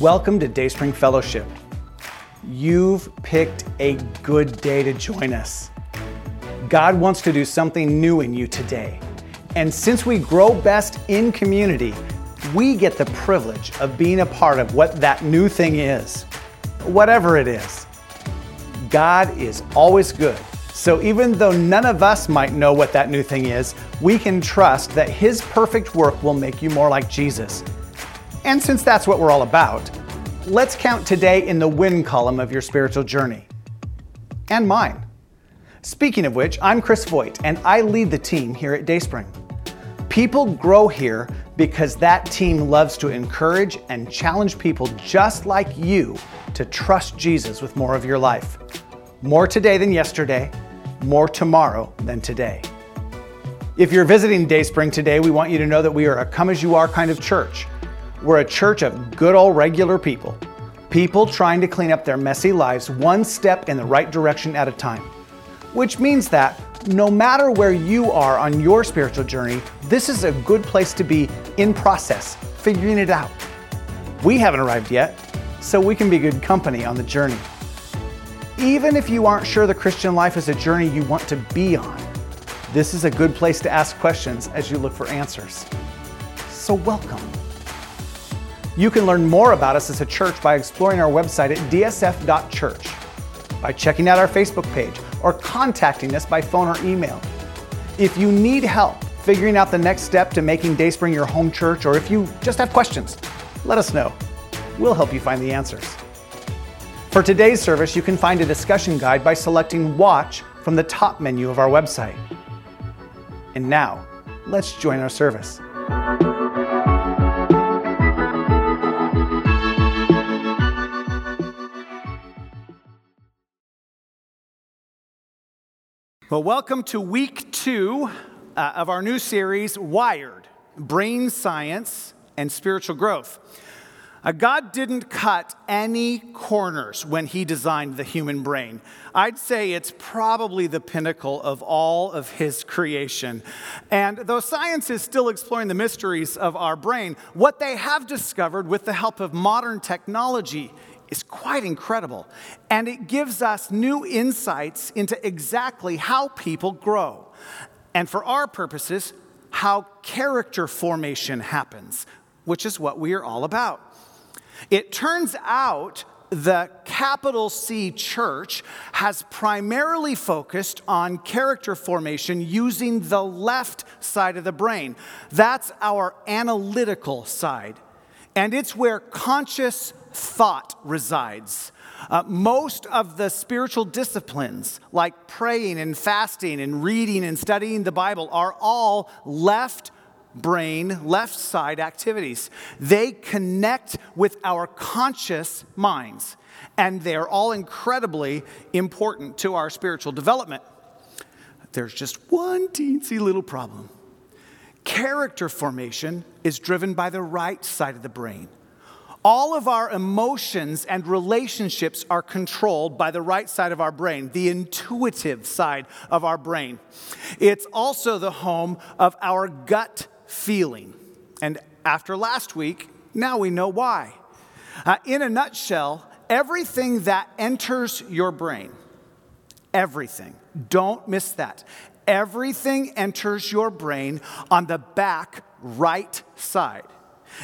Welcome to Dayspring Fellowship. You've picked a good day to join us. God wants to do something new in you today. And since we grow best in community, we get the privilege of being a part of what that new thing is, whatever it is. God is always good. So even though none of us might know what that new thing is, we can trust that His perfect work will make you more like Jesus. And since that's what we're all about, let's count today in the win column of your spiritual journey. And mine. Speaking of which, I'm Chris Voigt, and I lead the team here at Dayspring. People grow here because that team loves to encourage and challenge people just like you to trust Jesus with more of your life. More today than yesterday, more tomorrow than today. If you're visiting Dayspring today, we want you to know that we are a come as you are kind of church. We're a church of good old regular people, people trying to clean up their messy lives one step in the right direction at a time which means that no matter where you are on your spiritual journey, this is a good place to be in process, figuring it out. We haven't arrived yet, so we can be good company on the journey. Even if you aren't sure the Christian life is a journey you want to be on, this is a good place to ask questions as you look for answers. So, welcome. You can learn more about us as a church by exploring our website at dsf.church, by checking out our Facebook page or contacting us by phone or email. If you need help figuring out the next step to making Dayspring your home church, or if you just have questions, let us know. We'll help you find the answers. For today's service, you can find a discussion guide by selecting Watch from the top menu of our website. And now, let's join our service. Well, welcome to week two uh, of our new series, Wired Brain Science and Spiritual Growth. Uh, God didn't cut any corners when He designed the human brain. I'd say it's probably the pinnacle of all of His creation. And though science is still exploring the mysteries of our brain, what they have discovered with the help of modern technology is quite incredible. And it gives us new insights into exactly how people grow. And for our purposes, how character formation happens, which is what we are all about. It turns out the capital C church has primarily focused on character formation using the left side of the brain. That's our analytical side. And it's where conscious thought resides. Uh, most of the spiritual disciplines, like praying and fasting and reading and studying the Bible, are all left brain, left side activities. They connect with our conscious minds, and they're all incredibly important to our spiritual development. There's just one teensy little problem. Character formation is driven by the right side of the brain. All of our emotions and relationships are controlled by the right side of our brain, the intuitive side of our brain. It's also the home of our gut feeling. And after last week, now we know why. Uh, in a nutshell, everything that enters your brain, everything, don't miss that. Everything enters your brain on the back right side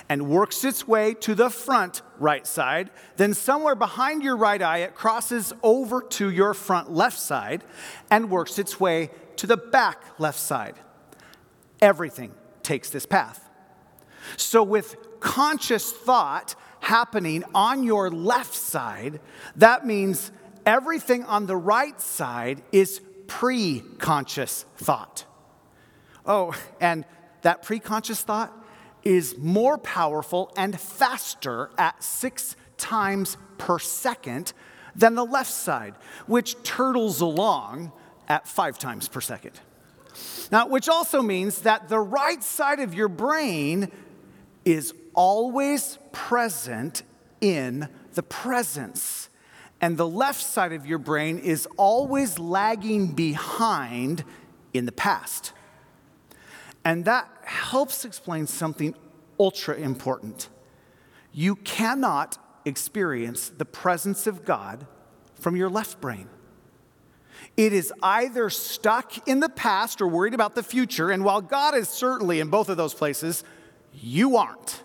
and works its way to the front right side. Then, somewhere behind your right eye, it crosses over to your front left side and works its way to the back left side. Everything takes this path. So, with conscious thought happening on your left side, that means everything on the right side is pre conscious thought. Oh, and that pre conscious thought is more powerful and faster at six times per second than the left side, which turtles along at five times per second. Now, which also means that the right side of your brain is always present in the presence, and the left side of your brain is always lagging behind in the past. And that helps explain something ultra important. You cannot experience the presence of God from your left brain. It is either stuck in the past or worried about the future. And while God is certainly in both of those places, you aren't.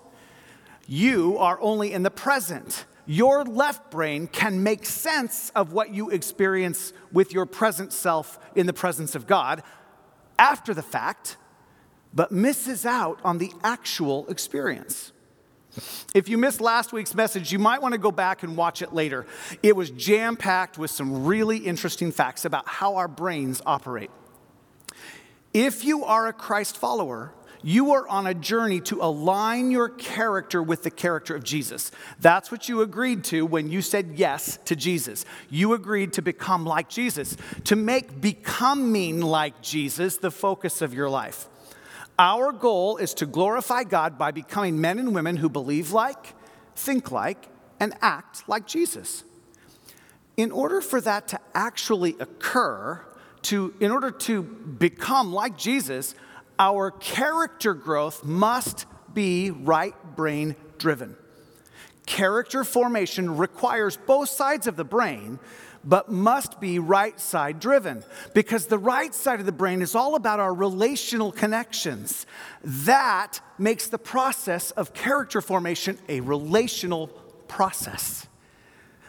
You are only in the present. Your left brain can make sense of what you experience with your present self in the presence of God after the fact, but misses out on the actual experience. If you missed last week's message, you might want to go back and watch it later. It was jam packed with some really interesting facts about how our brains operate. If you are a Christ follower, you are on a journey to align your character with the character of Jesus. That's what you agreed to when you said yes to Jesus. You agreed to become like Jesus, to make becoming like Jesus the focus of your life. Our goal is to glorify God by becoming men and women who believe like, think like, and act like Jesus. In order for that to actually occur, to, in order to become like Jesus, our character growth must be right brain driven. Character formation requires both sides of the brain, but must be right side driven because the right side of the brain is all about our relational connections. That makes the process of character formation a relational process.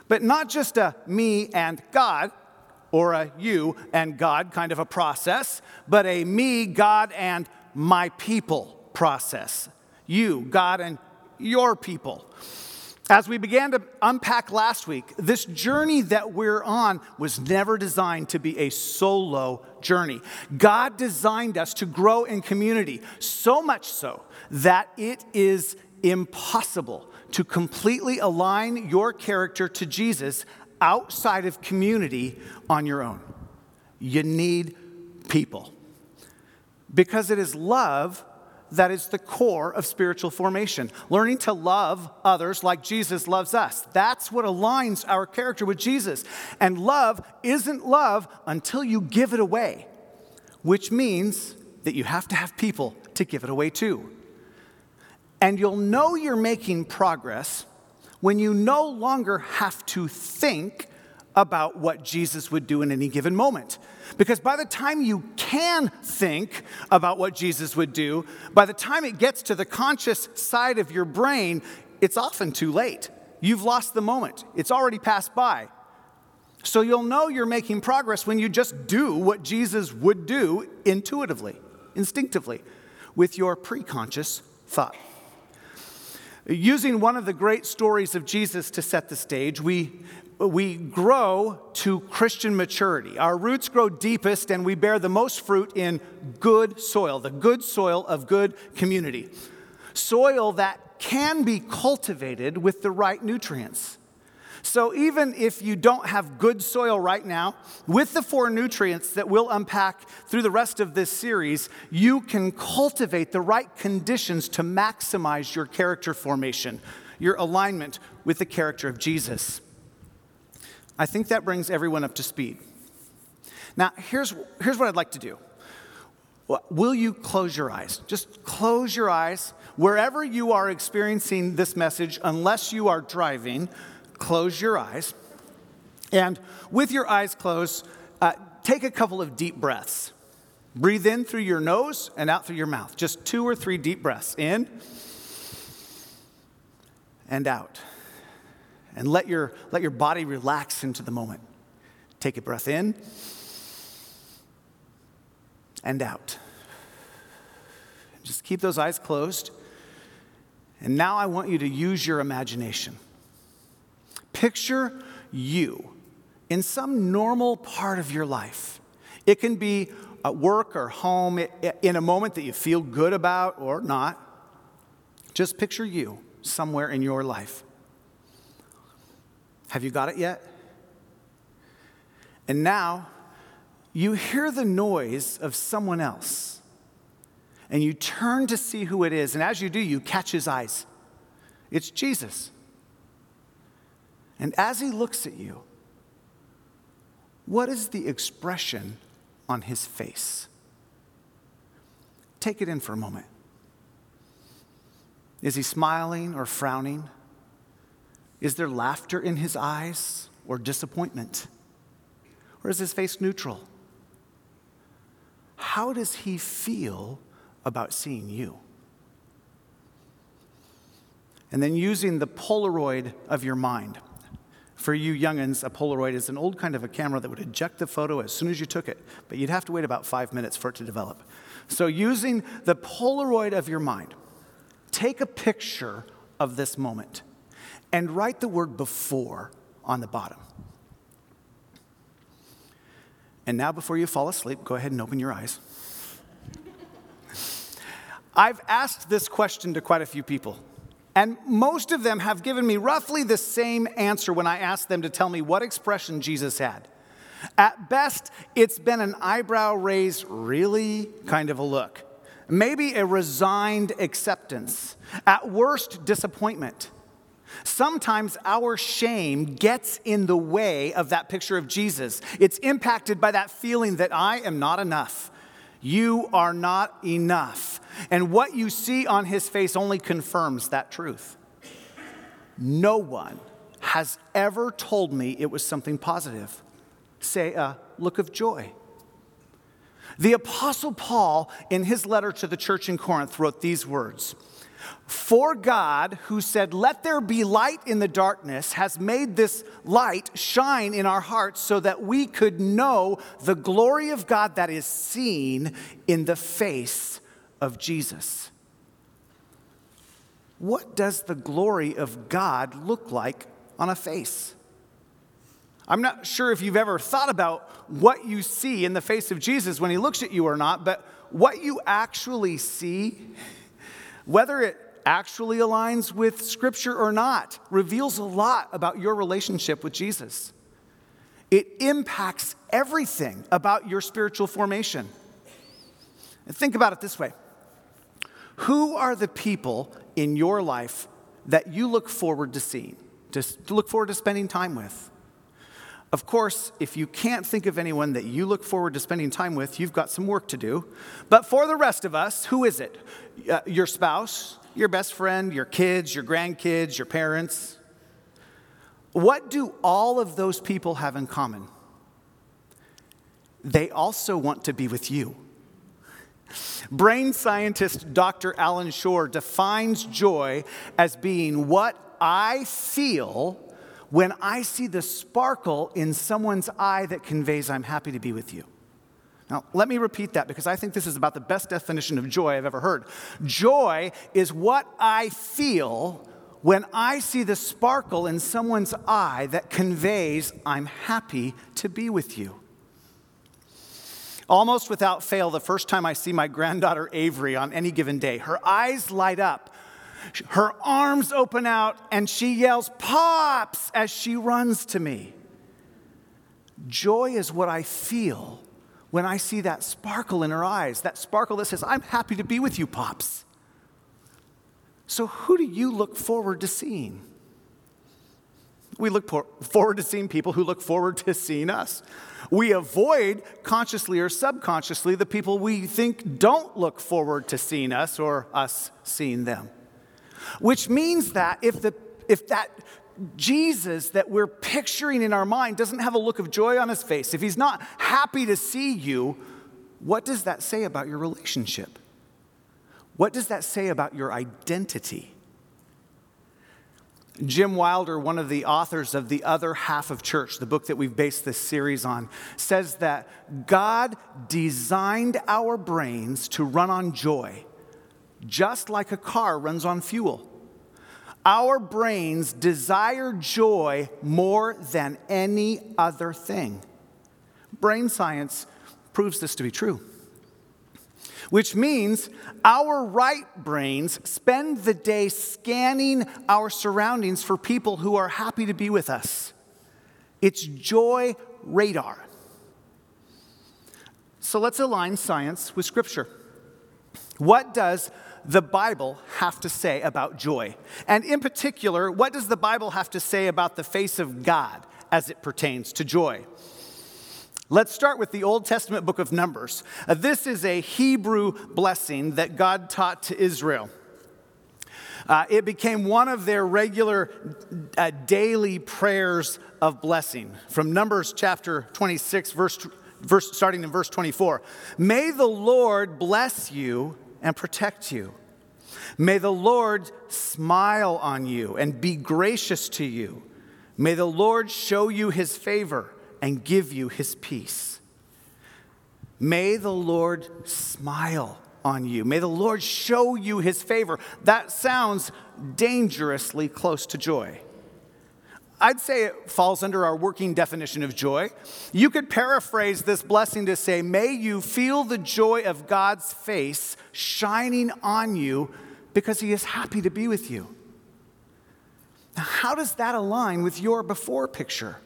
But not just a me and God, or a you and God kind of a process, but a me, God, and my people process. You, God, and your people. As we began to unpack last week, this journey that we're on was never designed to be a solo journey. God designed us to grow in community, so much so that it is impossible to completely align your character to Jesus outside of community on your own. You need people. Because it is love that is the core of spiritual formation. Learning to love others like Jesus loves us. That's what aligns our character with Jesus. And love isn't love until you give it away, which means that you have to have people to give it away to. And you'll know you're making progress when you no longer have to think about what Jesus would do in any given moment. Because by the time you can think about what Jesus would do, by the time it gets to the conscious side of your brain, it's often too late. You've lost the moment, it's already passed by. So you'll know you're making progress when you just do what Jesus would do intuitively, instinctively, with your preconscious thought. Using one of the great stories of Jesus to set the stage, we, we grow to Christian maturity. Our roots grow deepest and we bear the most fruit in good soil, the good soil of good community. Soil that can be cultivated with the right nutrients. So, even if you don't have good soil right now, with the four nutrients that we'll unpack through the rest of this series, you can cultivate the right conditions to maximize your character formation, your alignment with the character of Jesus. I think that brings everyone up to speed. Now, here's, here's what I'd like to do. Will you close your eyes? Just close your eyes. Wherever you are experiencing this message, unless you are driving, close your eyes. And with your eyes closed, uh, take a couple of deep breaths. Breathe in through your nose and out through your mouth. Just two or three deep breaths in and out. And let your, let your body relax into the moment. Take a breath in and out. Just keep those eyes closed. And now I want you to use your imagination. Picture you in some normal part of your life. It can be at work or home, in a moment that you feel good about or not. Just picture you somewhere in your life. Have you got it yet? And now you hear the noise of someone else and you turn to see who it is. And as you do, you catch his eyes. It's Jesus. And as he looks at you, what is the expression on his face? Take it in for a moment. Is he smiling or frowning? Is there laughter in his eyes or disappointment? Or is his face neutral? How does he feel about seeing you? And then using the Polaroid of your mind. For you youngins, a Polaroid is an old kind of a camera that would eject the photo as soon as you took it, but you'd have to wait about five minutes for it to develop. So, using the Polaroid of your mind, take a picture of this moment and write the word before on the bottom. And now, before you fall asleep, go ahead and open your eyes. I've asked this question to quite a few people, and most of them have given me roughly the same answer when I asked them to tell me what expression Jesus had. At best, it's been an eyebrow raise, really kind of a look. Maybe a resigned acceptance. At worst, disappointment. Sometimes our shame gets in the way of that picture of Jesus. It's impacted by that feeling that I am not enough. You are not enough. And what you see on his face only confirms that truth. No one has ever told me it was something positive. Say a look of joy. The Apostle Paul, in his letter to the church in Corinth, wrote these words for God, who said, Let there be light in the darkness, has made this light shine in our hearts so that we could know the glory of God that is seen in the face of Jesus. What does the glory of God look like on a face? I'm not sure if you've ever thought about what you see in the face of Jesus when he looks at you or not, but what you actually see, whether it actually aligns with Scripture or not reveals a lot about your relationship with Jesus. It impacts everything about your spiritual formation. And think about it this way Who are the people in your life that you look forward to seeing, to look forward to spending time with? Of course, if you can't think of anyone that you look forward to spending time with, you've got some work to do. But for the rest of us, who is it? Uh, your spouse, your best friend, your kids, your grandkids, your parents. What do all of those people have in common? They also want to be with you. Brain scientist Dr. Allan Schore defines joy as being what I feel when I see the sparkle in someone's eye that conveys, I'm happy to be with you. Now, let me repeat that because I think this is about the best definition of joy I've ever heard. Joy is what I feel when I see the sparkle in someone's eye that conveys, I'm happy to be with you. Almost without fail, the first time I see my granddaughter Avery on any given day, her eyes light up, her arms open out, and she yells, Pops, as she runs to me. Joy is what I feel when I see that sparkle in her eyes, that sparkle that says, I'm happy to be with you, Pops. So, who do you look forward to seeing? We look forward to seeing people who look forward to seeing us. We avoid, consciously or subconsciously, the people we think don't look forward to seeing us or us seeing them. Which means that if, the, if that Jesus that we're picturing in our mind doesn't have a look of joy on his face, if he's not happy to see you, what does that say about your relationship? What does that say about your identity? Jim Wilder, one of the authors of The Other Half of Church, the book that we've based this series on, says that God designed our brains to run on joy, just like a car runs on fuel. Our brains desire joy more than any other thing. Brain science proves this to be true. Which means our right brains spend the day scanning our surroundings for people who are happy to be with us. It's joy radar. So let's align science with scripture. What does the Bible have to say about joy? And in particular, what does the Bible have to say about the face of God as it pertains to joy? Let's start with the Old Testament book of Numbers. Uh, this is a Hebrew blessing that God taught to Israel. Uh, it became one of their regular uh, daily prayers of blessing. From Numbers chapter 26, verse, verse, starting in verse 24. May the Lord bless you and protect you. May the Lord smile on you and be gracious to you. May the Lord show you his favor and give you his peace. May the Lord smile on you. May the Lord show you his favor. That sounds dangerously close to joy. I'd say it falls under our working definition of joy. You could paraphrase this blessing to say, May you feel the joy of God's face shining on you because he is happy to be with you. Now, how does that align with your before picture?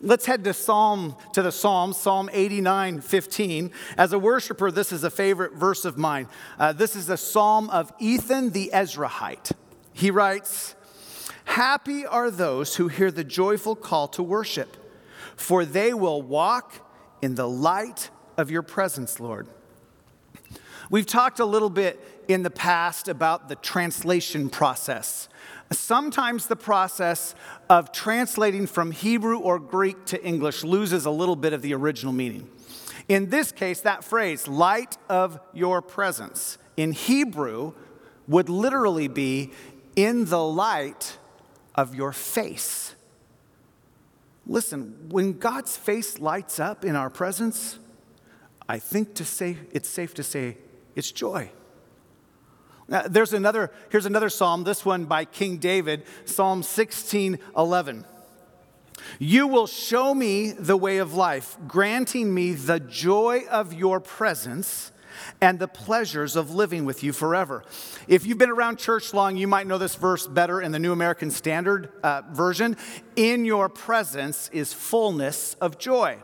Let's head to Psalm to the Psalm, Psalm 89, 15. As a worshiper, this is a favorite verse of mine. Uh, this is a psalm of Ethan the Ezrahite. He writes, Happy are those who hear the joyful call to worship, for they will walk in the light of your presence, Lord. We've talked a little bit in the past about the translation process. Sometimes the process of translating from Hebrew or Greek to English loses a little bit of the original meaning. In this case, that phrase, light of your presence, in Hebrew would literally be in the light of your face. Listen, when God's face lights up in our presence, I think to say it's safe to say it's joy. Now, there's another, here's another psalm, this one by King David, Psalm 16 11. You will show me the way of life, granting me the joy of your presence and the pleasures of living with you forever. If you've been around church long, you might know this verse better in the New American Standard uh, Version. In your presence is fullness of joy.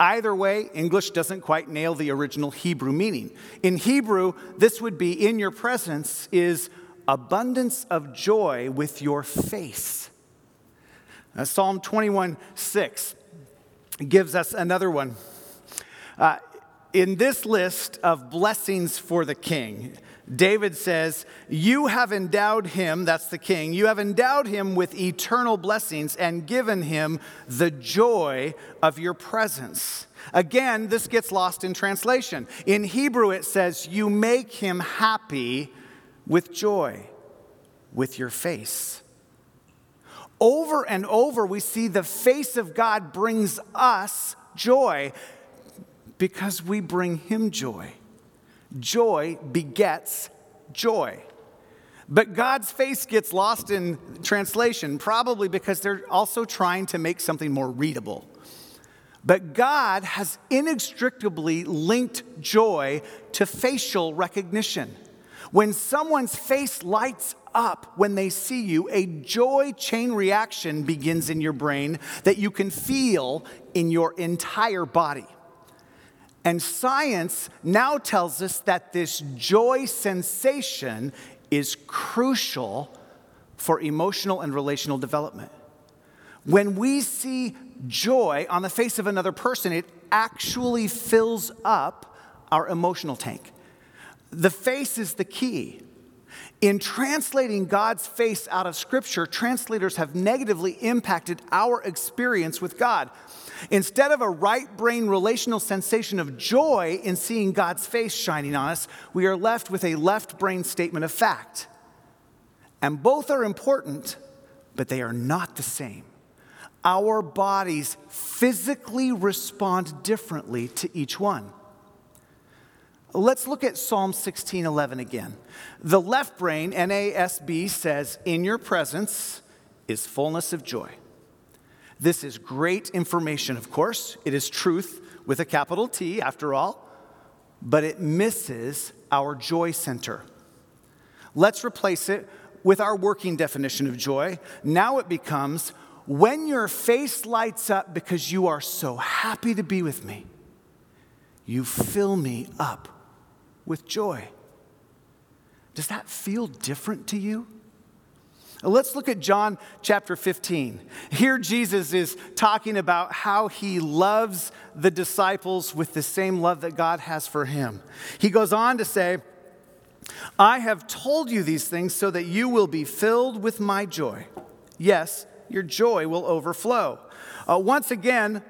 Either way, English doesn't quite nail the original Hebrew meaning. In Hebrew, this would be in your presence is abundance of joy with your face. Now, Psalm 21 6 gives us another one. Uh, in this list of blessings for the king, David says, You have endowed him, that's the king, you have endowed him with eternal blessings and given him the joy of your presence. Again, this gets lost in translation. In Hebrew, it says, You make him happy with joy, with your face. Over and over, we see the face of God brings us joy because we bring him joy. Joy begets joy. But God's face gets lost in translation, probably because they're also trying to make something more readable. But God has inextricably linked joy to facial recognition. When someone's face lights up when they see you, a joy chain reaction begins in your brain that you can feel in your entire body. And science now tells us that this joy sensation is crucial for emotional and relational development. When we see joy on the face of another person, it actually fills up our emotional tank. The face is the key. In translating God's face out of Scripture, translators have negatively impacted our experience with God. Instead of a right brain relational sensation of joy in seeing God's face shining on us, we are left with a left brain statement of fact. And both are important, but they are not the same. Our bodies physically respond differently to each one. Let's look at Psalm 16:11 again. The left brain, NASB, says, "In your presence is fullness of joy." This is great information, of course. It is truth with a capital T, after all, but it misses our joy center. Let's replace it with our working definition of joy. Now it becomes when your face lights up because you are so happy to be with me, you fill me up with joy. Does that feel different to you? Let's look at John chapter 15. Here, Jesus is talking about how he loves the disciples with the same love that God has for him. He goes on to say, I have told you these things so that you will be filled with my joy. Yes, your joy will overflow. Uh, once again,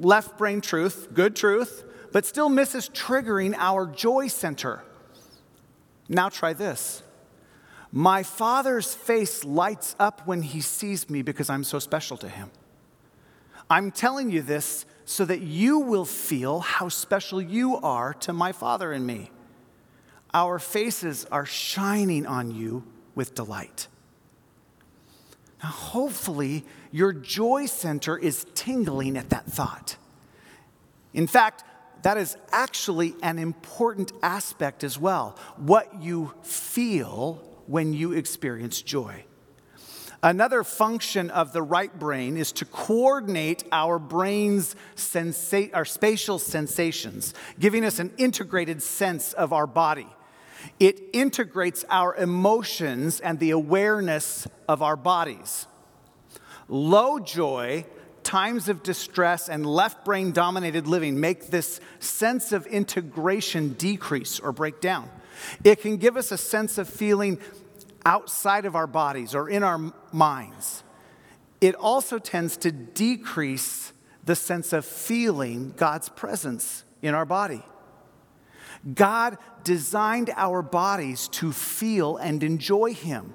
left brain truth, good truth, but still misses triggering our joy center. Now try this. My father's face lights up when he sees me because I'm so special to him. I'm telling you this so that you will feel how special you are to my father and me. Our faces are shining on you with delight. Now, hopefully, your joy center is tingling at that thought. In fact, that is actually an important aspect as well what you feel when you experience joy. Another function of the right brain is to coordinate our brain's sensa- our spatial sensations, giving us an integrated sense of our body. It integrates our emotions and the awareness of our bodies. Low joy, times of distress, and left brain dominated living make this sense of integration decrease or break down. It can give us a sense of feeling outside of our bodies or in our minds. It also tends to decrease the sense of feeling God's presence in our body. God designed our bodies to feel and enjoy Him.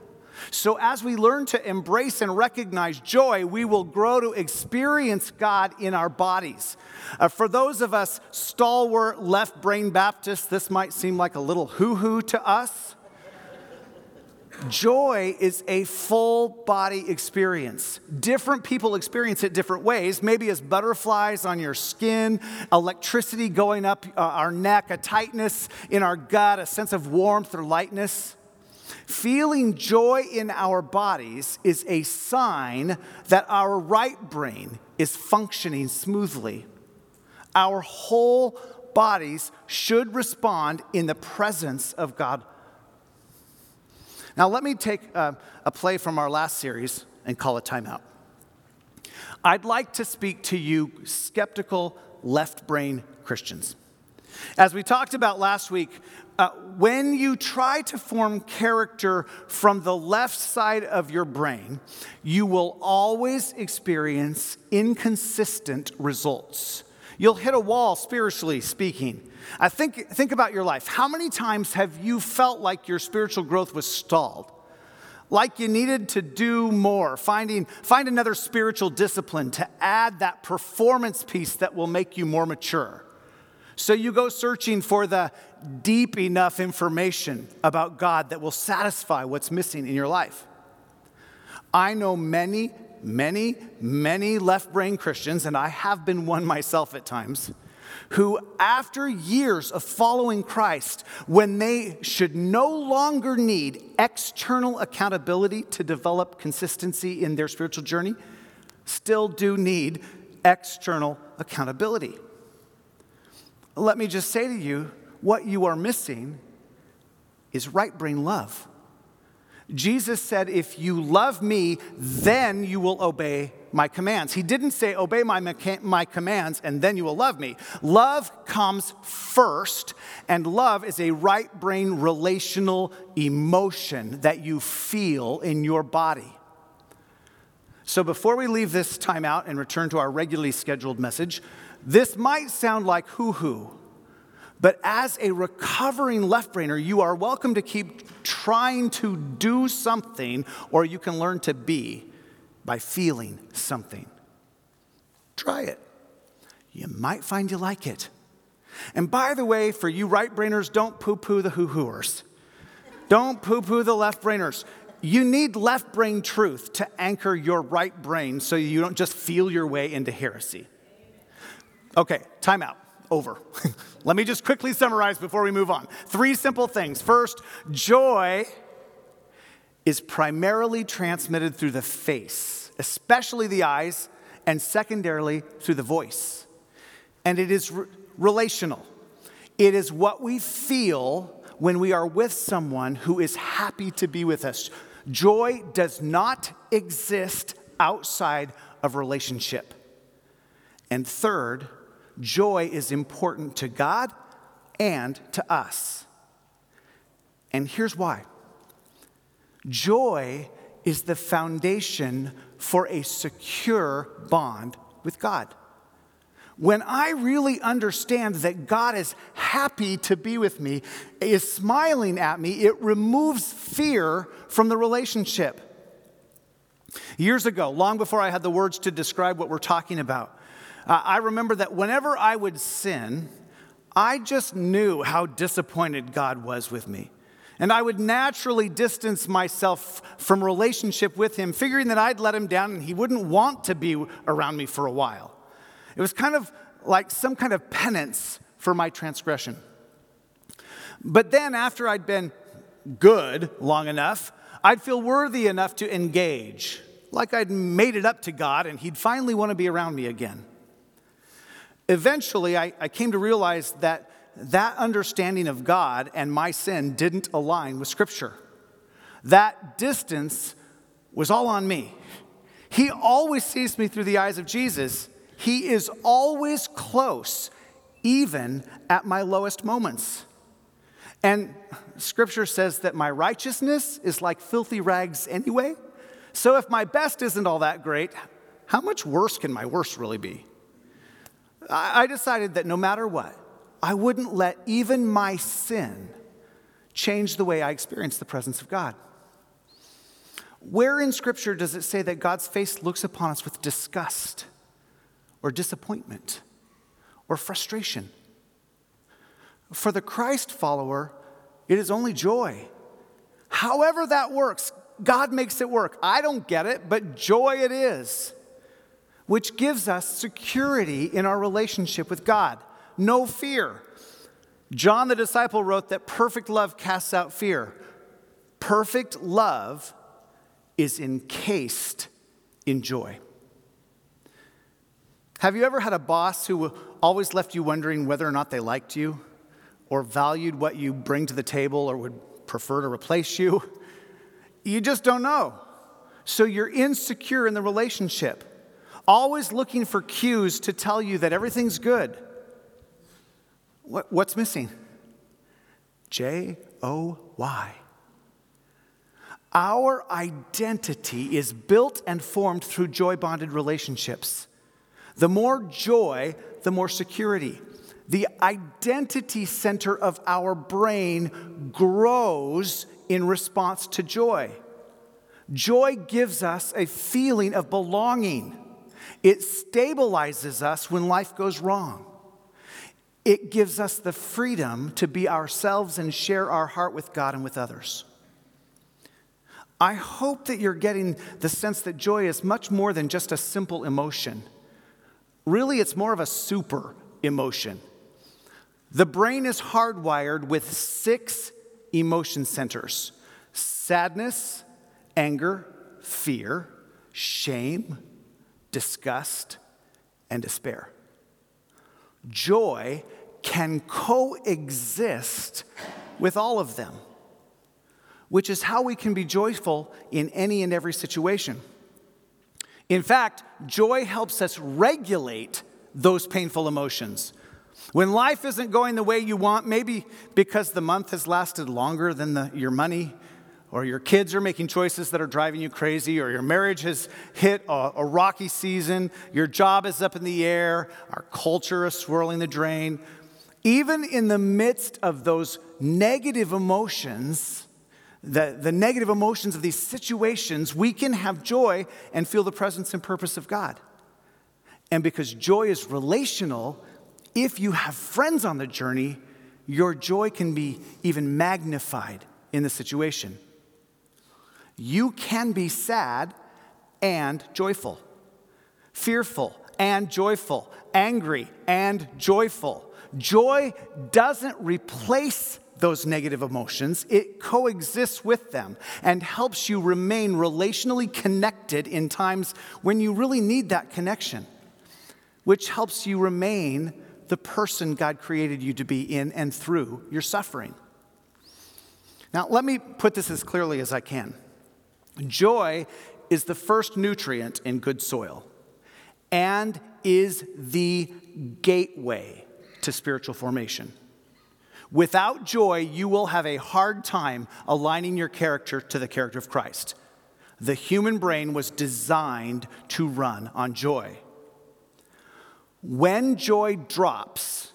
So, as we learn to embrace and recognize joy, we will grow to experience God in our bodies. Uh, for those of us stalwart left brain Baptists, this might seem like a little hoo hoo to us. Joy is a full body experience. Different people experience it different ways, maybe as butterflies on your skin, electricity going up uh, our neck, a tightness in our gut, a sense of warmth or lightness. Feeling joy in our bodies is a sign that our right brain is functioning smoothly. Our whole bodies should respond in the presence of God now, let me take a, a play from our last series and call a timeout. I'd like to speak to you, skeptical left brain Christians. As we talked about last week, uh, when you try to form character from the left side of your brain, you will always experience inconsistent results. You'll hit a wall, spiritually speaking. I think, think about your life. How many times have you felt like your spiritual growth was stalled? Like you needed to do more, finding, find another spiritual discipline to add that performance piece that will make you more mature. So you go searching for the deep enough information about God that will satisfy what's missing in your life. I know many, many, many left brain Christians, and I have been one myself at times, who, after years of following Christ, when they should no longer need external accountability to develop consistency in their spiritual journey, still do need external accountability. Let me just say to you what you are missing is right brain love. Jesus said, If you love me, then you will obey my commands. He didn't say, Obey my, my commands and then you will love me. Love comes first, and love is a right brain relational emotion that you feel in your body. So before we leave this time out and return to our regularly scheduled message, this might sound like hoo hoo but as a recovering left brainer, you are welcome to keep trying to do something, or you can learn to be by feeling something. Try it. You might find you like it. And by the way, for you right brainers, don't poo poo the hoo hooers. Don't poo poo the left brainers. You need left brain truth to anchor your right brain so you don't just feel your way into heresy. Okay, time out over. Let me just quickly summarize before we move on. Three simple things. First, joy is primarily transmitted through the face, especially the eyes, and secondarily through the voice. And it is re- relational. It is what we feel when we are with someone who is happy to be with us. Joy does not exist outside of relationship. And third, joy is important to God and to us. And here's why joy is the foundation for a secure bond with God. When I really understand that God is happy to be with me, is smiling at me, it removes fear from the relationship. Years ago, long before I had the words to describe what we're talking about, uh, I remember that whenever I would sin, I just knew how disappointed God was with me. And I would naturally distance myself from relationship with him, figuring that I'd let him down and he wouldn't want to be around me for a while. It was kind of like some kind of penance for my transgression. But then, after I'd been good long enough, I'd feel worthy enough to engage, like I'd made it up to God and He'd finally want to be around me again. Eventually, I, I came to realize that that understanding of God and my sin didn't align with Scripture. That distance was all on me. He always sees me through the eyes of Jesus. He is always close, even at my lowest moments. And scripture says that my righteousness is like filthy rags anyway. So if my best isn't all that great, how much worse can my worst really be? I decided that no matter what, I wouldn't let even my sin change the way I experience the presence of God. Where in Scripture does it say that God's face looks upon us with disgust or disappointment or frustration? For the Christ follower, it is only joy. However, that works, God makes it work. I don't get it, but joy it is, which gives us security in our relationship with God no fear. John the disciple wrote that perfect love casts out fear. Perfect love is encased in joy. Have you ever had a boss who always left you wondering whether or not they liked you or valued what you bring to the table or would prefer to replace you? You just don't know. So you're insecure in the relationship, always looking for cues to tell you that everything's good. What, what's missing? J O Y. Our identity is built and formed through joy bonded relationships. The more joy, the more security. The identity center of our brain grows in response to joy. Joy gives us a feeling of belonging, it stabilizes us when life goes wrong. It gives us the freedom to be ourselves and share our heart with God and with others. I hope that you're getting the sense that joy is much more than just a simple emotion. Really, it's more of a super emotion. The brain is hardwired with six emotion centers sadness, anger, fear, shame, disgust, and despair joy can coexist with all of them, which is how we can be joyful in any and every situation. In fact, joy helps us regulate those painful emotions. When life isn't going the way you want, maybe because the month has lasted longer than the, your money or your kids are making choices that are driving you crazy, or your marriage has hit a, a, rocky season, your job is up in the air, our culture is swirling the drain. Even in the midst of those negative emotions, the, the negative emotions of these situations, we can have joy and feel the presence and purpose of God. And because joy is relational, if you have friends on the journey, your joy can be even magnified in the situation you can be sad and joyful, fearful and joyful, angry and joyful. Joy doesn't replace those negative emotions, it coexists with them and helps you remain relationally connected in times when you really need that connection, which helps you remain the person God created you to be in and through your suffering. Now, let me put this as clearly as I can. Joy is the first nutrient in good soil and is the gateway to spiritual formation. Without joy, you will have a hard time aligning your character to the character of Christ. The human brain was designed to run on joy. When joy drops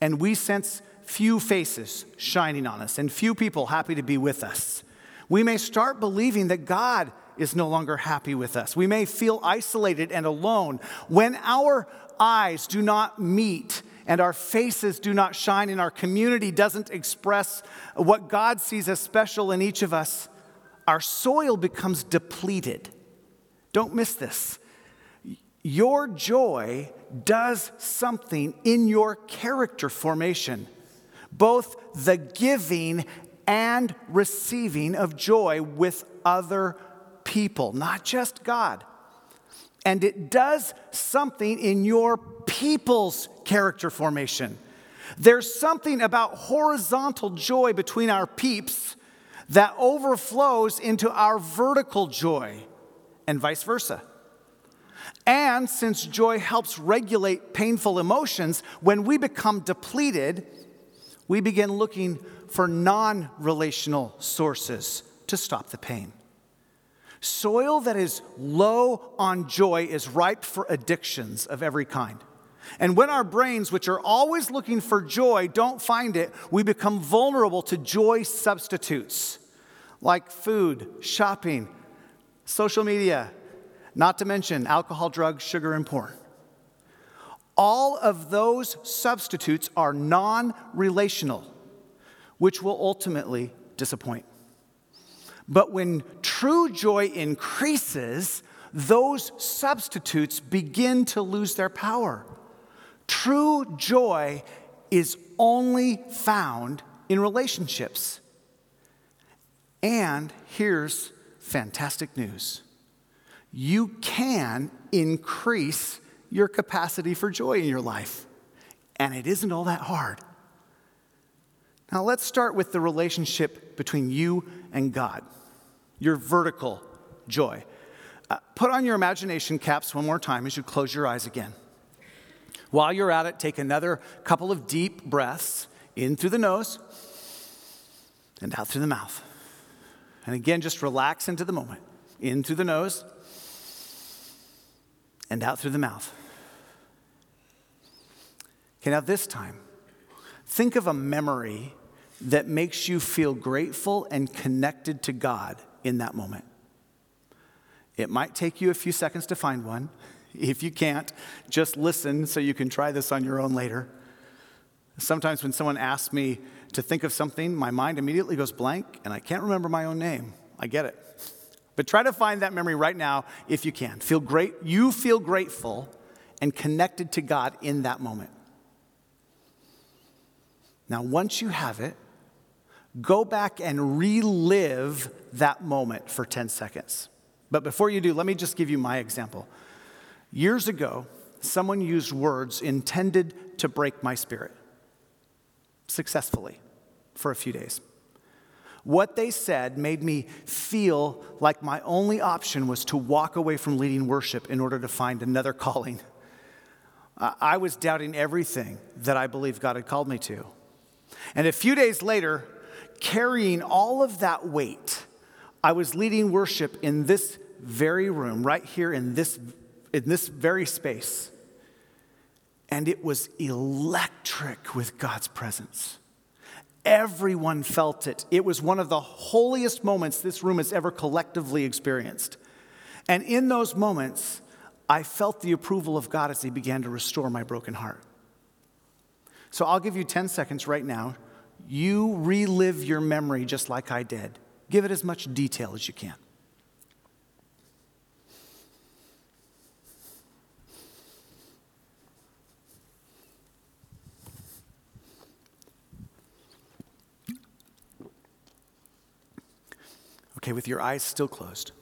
and we sense few faces shining on us and few people happy to be with us, we may start believing that God is no longer happy with us. We may feel isolated and alone. When our eyes do not meet and our faces do not shine and our community doesn't express what God sees as special in each of us, our soil becomes depleted. Don't miss this. Your joy does something in your character formation, both the giving and receiving of joy with other people, not just God. And it does something in your people's character formation. There's something about horizontal joy between our peeps that overflows into our vertical joy, and vice versa. And since joy helps regulate painful emotions, when we become depleted, we begin looking for non relational sources to stop the pain. Soil that is low on joy is ripe for addictions of every kind. And when our brains, which are always looking for joy, don't find it, we become vulnerable to joy substitutes like food, shopping, social media, not to mention alcohol, drugs, sugar, and porn. All of those substitutes are non relational, which will ultimately disappoint. But when true joy increases, those substitutes begin to lose their power. True joy is only found in relationships. And here's fantastic news you can increase your capacity for joy in your life, and it isn't all that hard. Now, let's start with the relationship between you and God your vertical joy. Uh, put on your imagination caps one more time as you close your eyes again. While you're at it, take another couple of deep breaths in through the nose and out through the mouth. And again, just relax into the moment. In through the nose and out through the mouth. Okay, now this time, think of a memory that makes you feel grateful and connected to God in that moment. It might take you a few seconds to find one. If you can't, just listen so you can try this on your own later. Sometimes when someone asks me to think of something, my mind immediately goes blank and I can't remember my own name. I get it. But try to find that memory right now if you can. Feel great, you feel grateful and connected to God in that moment. Now, once you have it, go back and relive that moment for 10 seconds. But before you do, let me just give you my example. Years ago, someone used words intended to break my spirit successfully for a few days. What they said made me feel like my only option was to walk away from leading worship in order to find another calling. I was doubting everything that I believed God had called me to. And a few days later, carrying all of that weight, I was leading worship in this very room, right here in this, in this very space. And it was electric with God's presence. Everyone felt it. It was one of the holiest moments this room has ever collectively experienced. And in those moments, I felt the approval of God as He began to restore my broken heart. So I'll give you 10 seconds right now you relive your memory just like I did. Give it as much detail as you can. Okay, with your eyes still closed,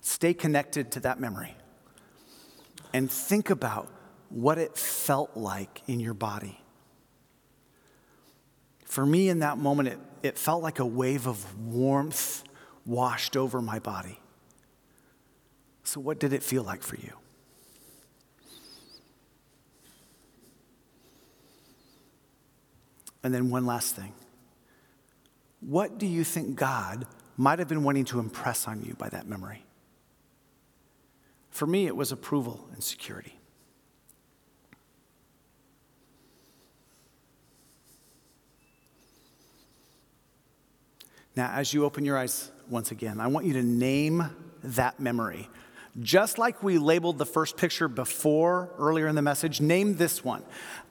stay connected to that memory and think about what it felt like in your body. For me, in that moment, it, it felt like a wave of warmth washed over my body. So, what did it feel like for you? And then one last thing. What do you think God might have been wanting to impress on you by that memory? For me, it was approval and security. Now, as you open your eyes once again, I want you to name that memory. Just like we labeled the first picture before earlier in the message, name this one.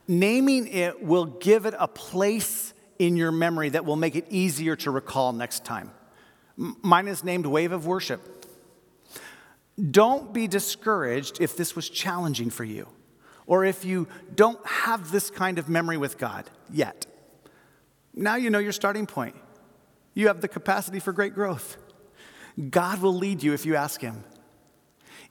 Naming it will give it a place in your memory that will make it easier to recall next time. Mine is named Wave of Worship. Don't be discouraged if this was challenging for you or if you don't have this kind of memory with God yet. Now you know your starting point. You have the capacity for great growth. God will lead you if you ask Him.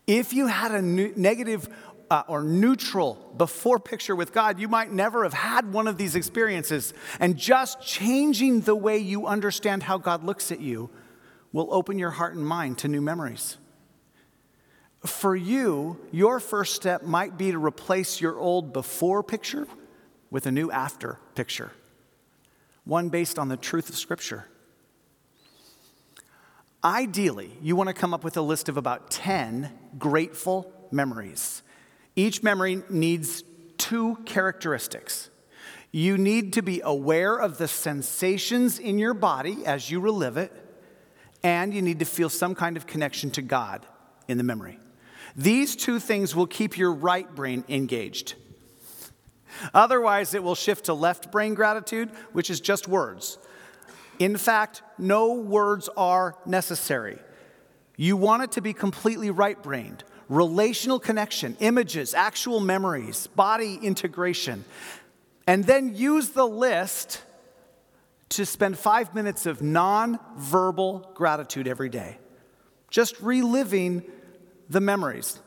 If you had a negative uh, or neutral before picture with God, you might never have had one of these experiences. And just changing the way you understand how God looks at you will open your heart and mind to new memories. For you, your first step might be to replace your old before picture with a new after picture, one based on the truth of Scripture. Ideally, you want to come up with a list of about 10 grateful memories. Each memory needs two characteristics. You need to be aware of the sensations in your body as you relive it, and you need to feel some kind of connection to God in the memory. These two things will keep your right brain engaged. Otherwise, it will shift to left brain gratitude, which is just words. In fact, no words are necessary. You want it to be completely right brained. Relational connection, images, actual memories, body integration. And then use the list to spend five minutes of non verbal gratitude every day. Just reliving the memories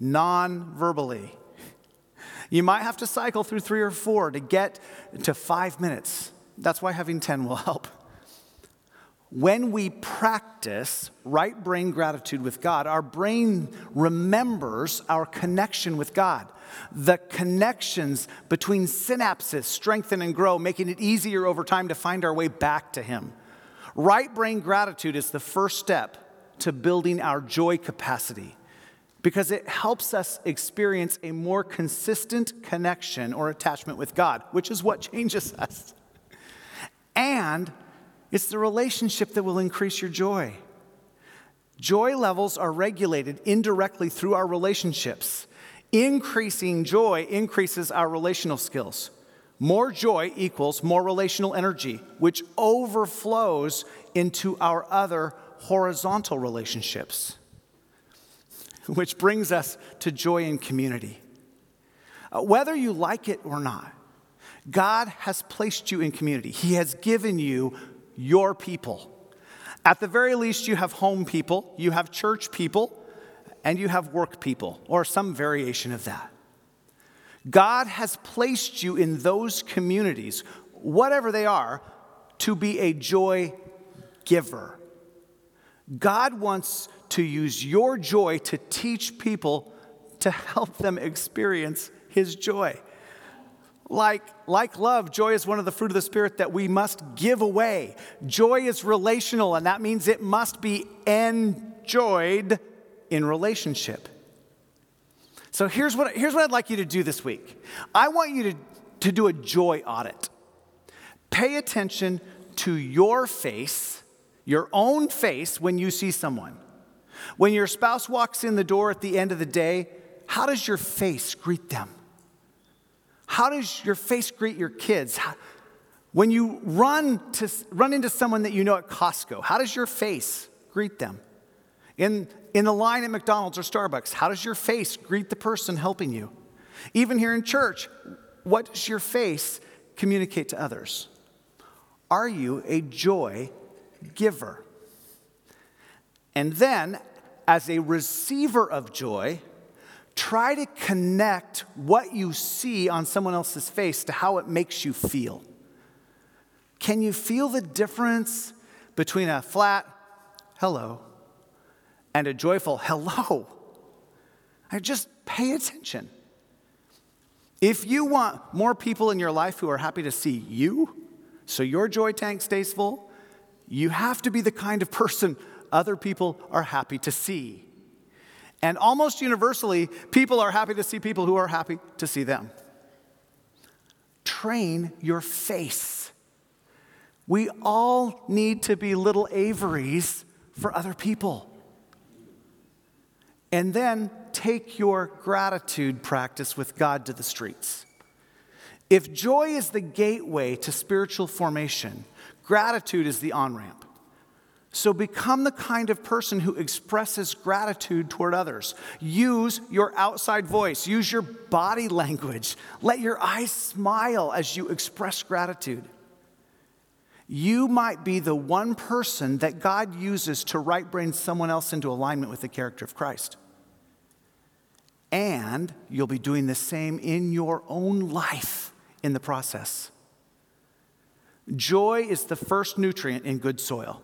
non verbally. You might have to cycle through three or four to get to five minutes. That's why having 10 will help. When we practice right brain gratitude with God, our brain remembers our connection with God. The connections between synapses strengthen and grow, making it easier over time to find our way back to Him. Right brain gratitude is the first step to building our joy capacity because it helps us experience a more consistent connection or attachment with God, which is what changes us. And it's the relationship that will increase your joy. Joy levels are regulated indirectly through our relationships. Increasing joy increases our relational skills. More joy equals more relational energy, which overflows into our other horizontal relationships, which brings us to joy in community. Uh, whether you like it or not, God has placed you in community. He has given you your people. At the very least, you have home people, you have church people, and you have work people, or some variation of that. God has placed you in those communities, whatever they are, to be a joy giver. God wants to use your joy to teach people to help them experience His joy. Like, like love, joy is one of the fruit of the Spirit that we must give away. Joy is relational, and that means it must be enjoyed in relationship. So here's what, here's what I'd like you to do this week I want you to, to do a joy audit. Pay attention to your face, your own face, when you see someone. When your spouse walks in the door at the end of the day, how does your face greet them? How does your face greet your kids? when you run, to, run into someone that you know at Costco, how does your face greet them? In, in the line at McDonald's or Starbucks, how does your face greet the person helping you? Even here in church, what does your face communicate to others? Are you a joy giver? And then, as a receiver of joy, try to connect what you see on someone else's face to how it makes you feel. Can you feel the difference between a flat hello and a joyful hello? I just pay attention. If you want more people in your life who are happy to see you, so your joy tank stays full, you have to be the kind of person other people are happy to see. And almost universally, people are happy to see people who are happy to see them. Train your face. We all need to be little Averys for other people. And then take your gratitude practice with God to the streets. If joy is the gateway to spiritual formation, gratitude is the on ramp. So become the kind of person who expresses gratitude toward others. Use your outside voice, use your body language. Let your eyes smile as you express gratitude. You might be the one person that God uses to right brain someone else into alignment with the character of Christ. And you'll be doing the same in your own life in the process. Joy is the first nutrient in good soil.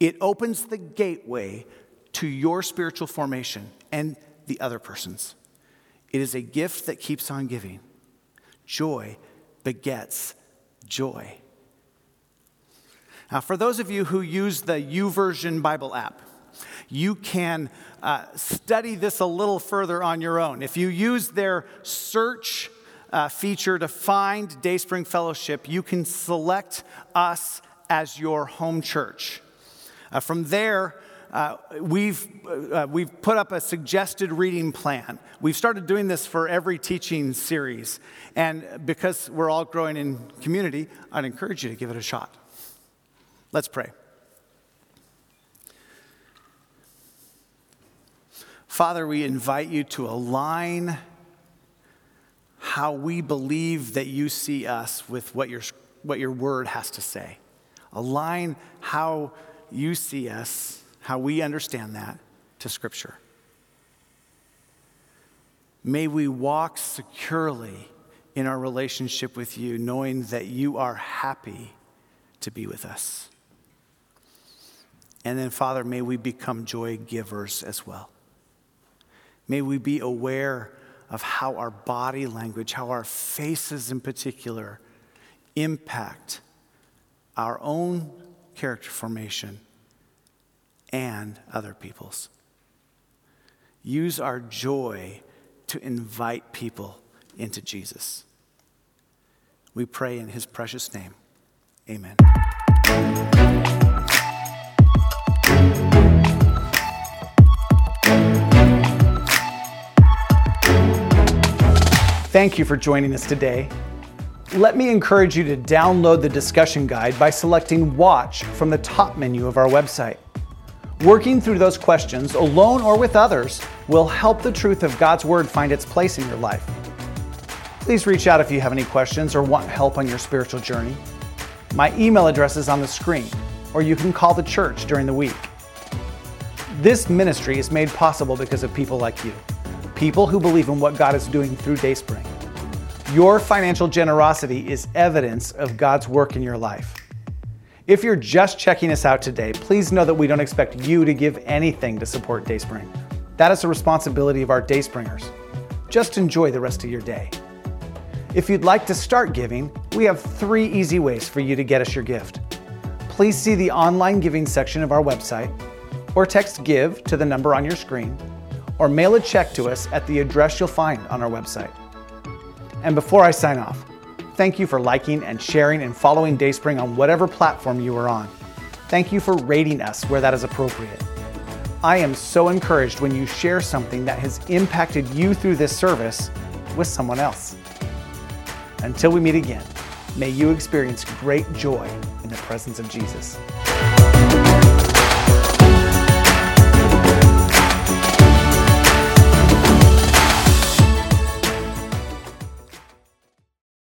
It opens the gateway to your spiritual formation and the other person's. It is a gift that keeps on giving. Joy begets joy. Now, for those of you who use the YouVersion Bible app, you can uh, study this a little further on your own. If you use their search uh, feature to find Dayspring Fellowship, you can select us as your home church. Uh, from there, uh, we've, uh, we've put up a suggested reading plan. We've started doing this for every teaching series. And because we're all growing in community, I'd encourage you to give it a shot. Let's pray. Father, we invite you to align how we believe that you see us with what your, what your word has to say. Align how you see us, how we understand that, to Scripture. May we walk securely in our relationship with you, knowing that you are happy to be with us. And then, Father, may we become joy givers as well. May we be aware of how our body language, how our faces in particular, impact our own character formation and other people's. Use our joy to invite people into Jesus. We pray in his precious name. Amen. Thank you for joining us today. Let me encourage you to download the discussion guide by selecting Watch from the top menu of our website. Working through those questions, alone or with others, will help the truth of God's Word find its place in your life. Please reach out if you have any questions or want help on your spiritual journey. My email address is on the screen, or you can call the church during the week. This ministry is made possible because of people like you people who believe in what God is doing through Dayspring. Your financial generosity is evidence of God's work in your life. If you're just checking us out today, please know that we don't expect you to give anything to support Dayspring. That is the responsibility of our Dayspringers. Just enjoy the rest of your day. If you'd like to start giving, we have three easy ways for you to get us your gift. Please see the online giving section of our website, or text GIVE to the number on your screen, or mail a check to us at the address you'll find on our website. And before I sign off, thank you for liking and sharing and following Dayspring on whatever platform you are on. Thank you for rating us where that is appropriate. I am so encouraged when you share something that has impacted you through this service with someone else. Until we meet again, may you experience great joy in the presence of Jesus.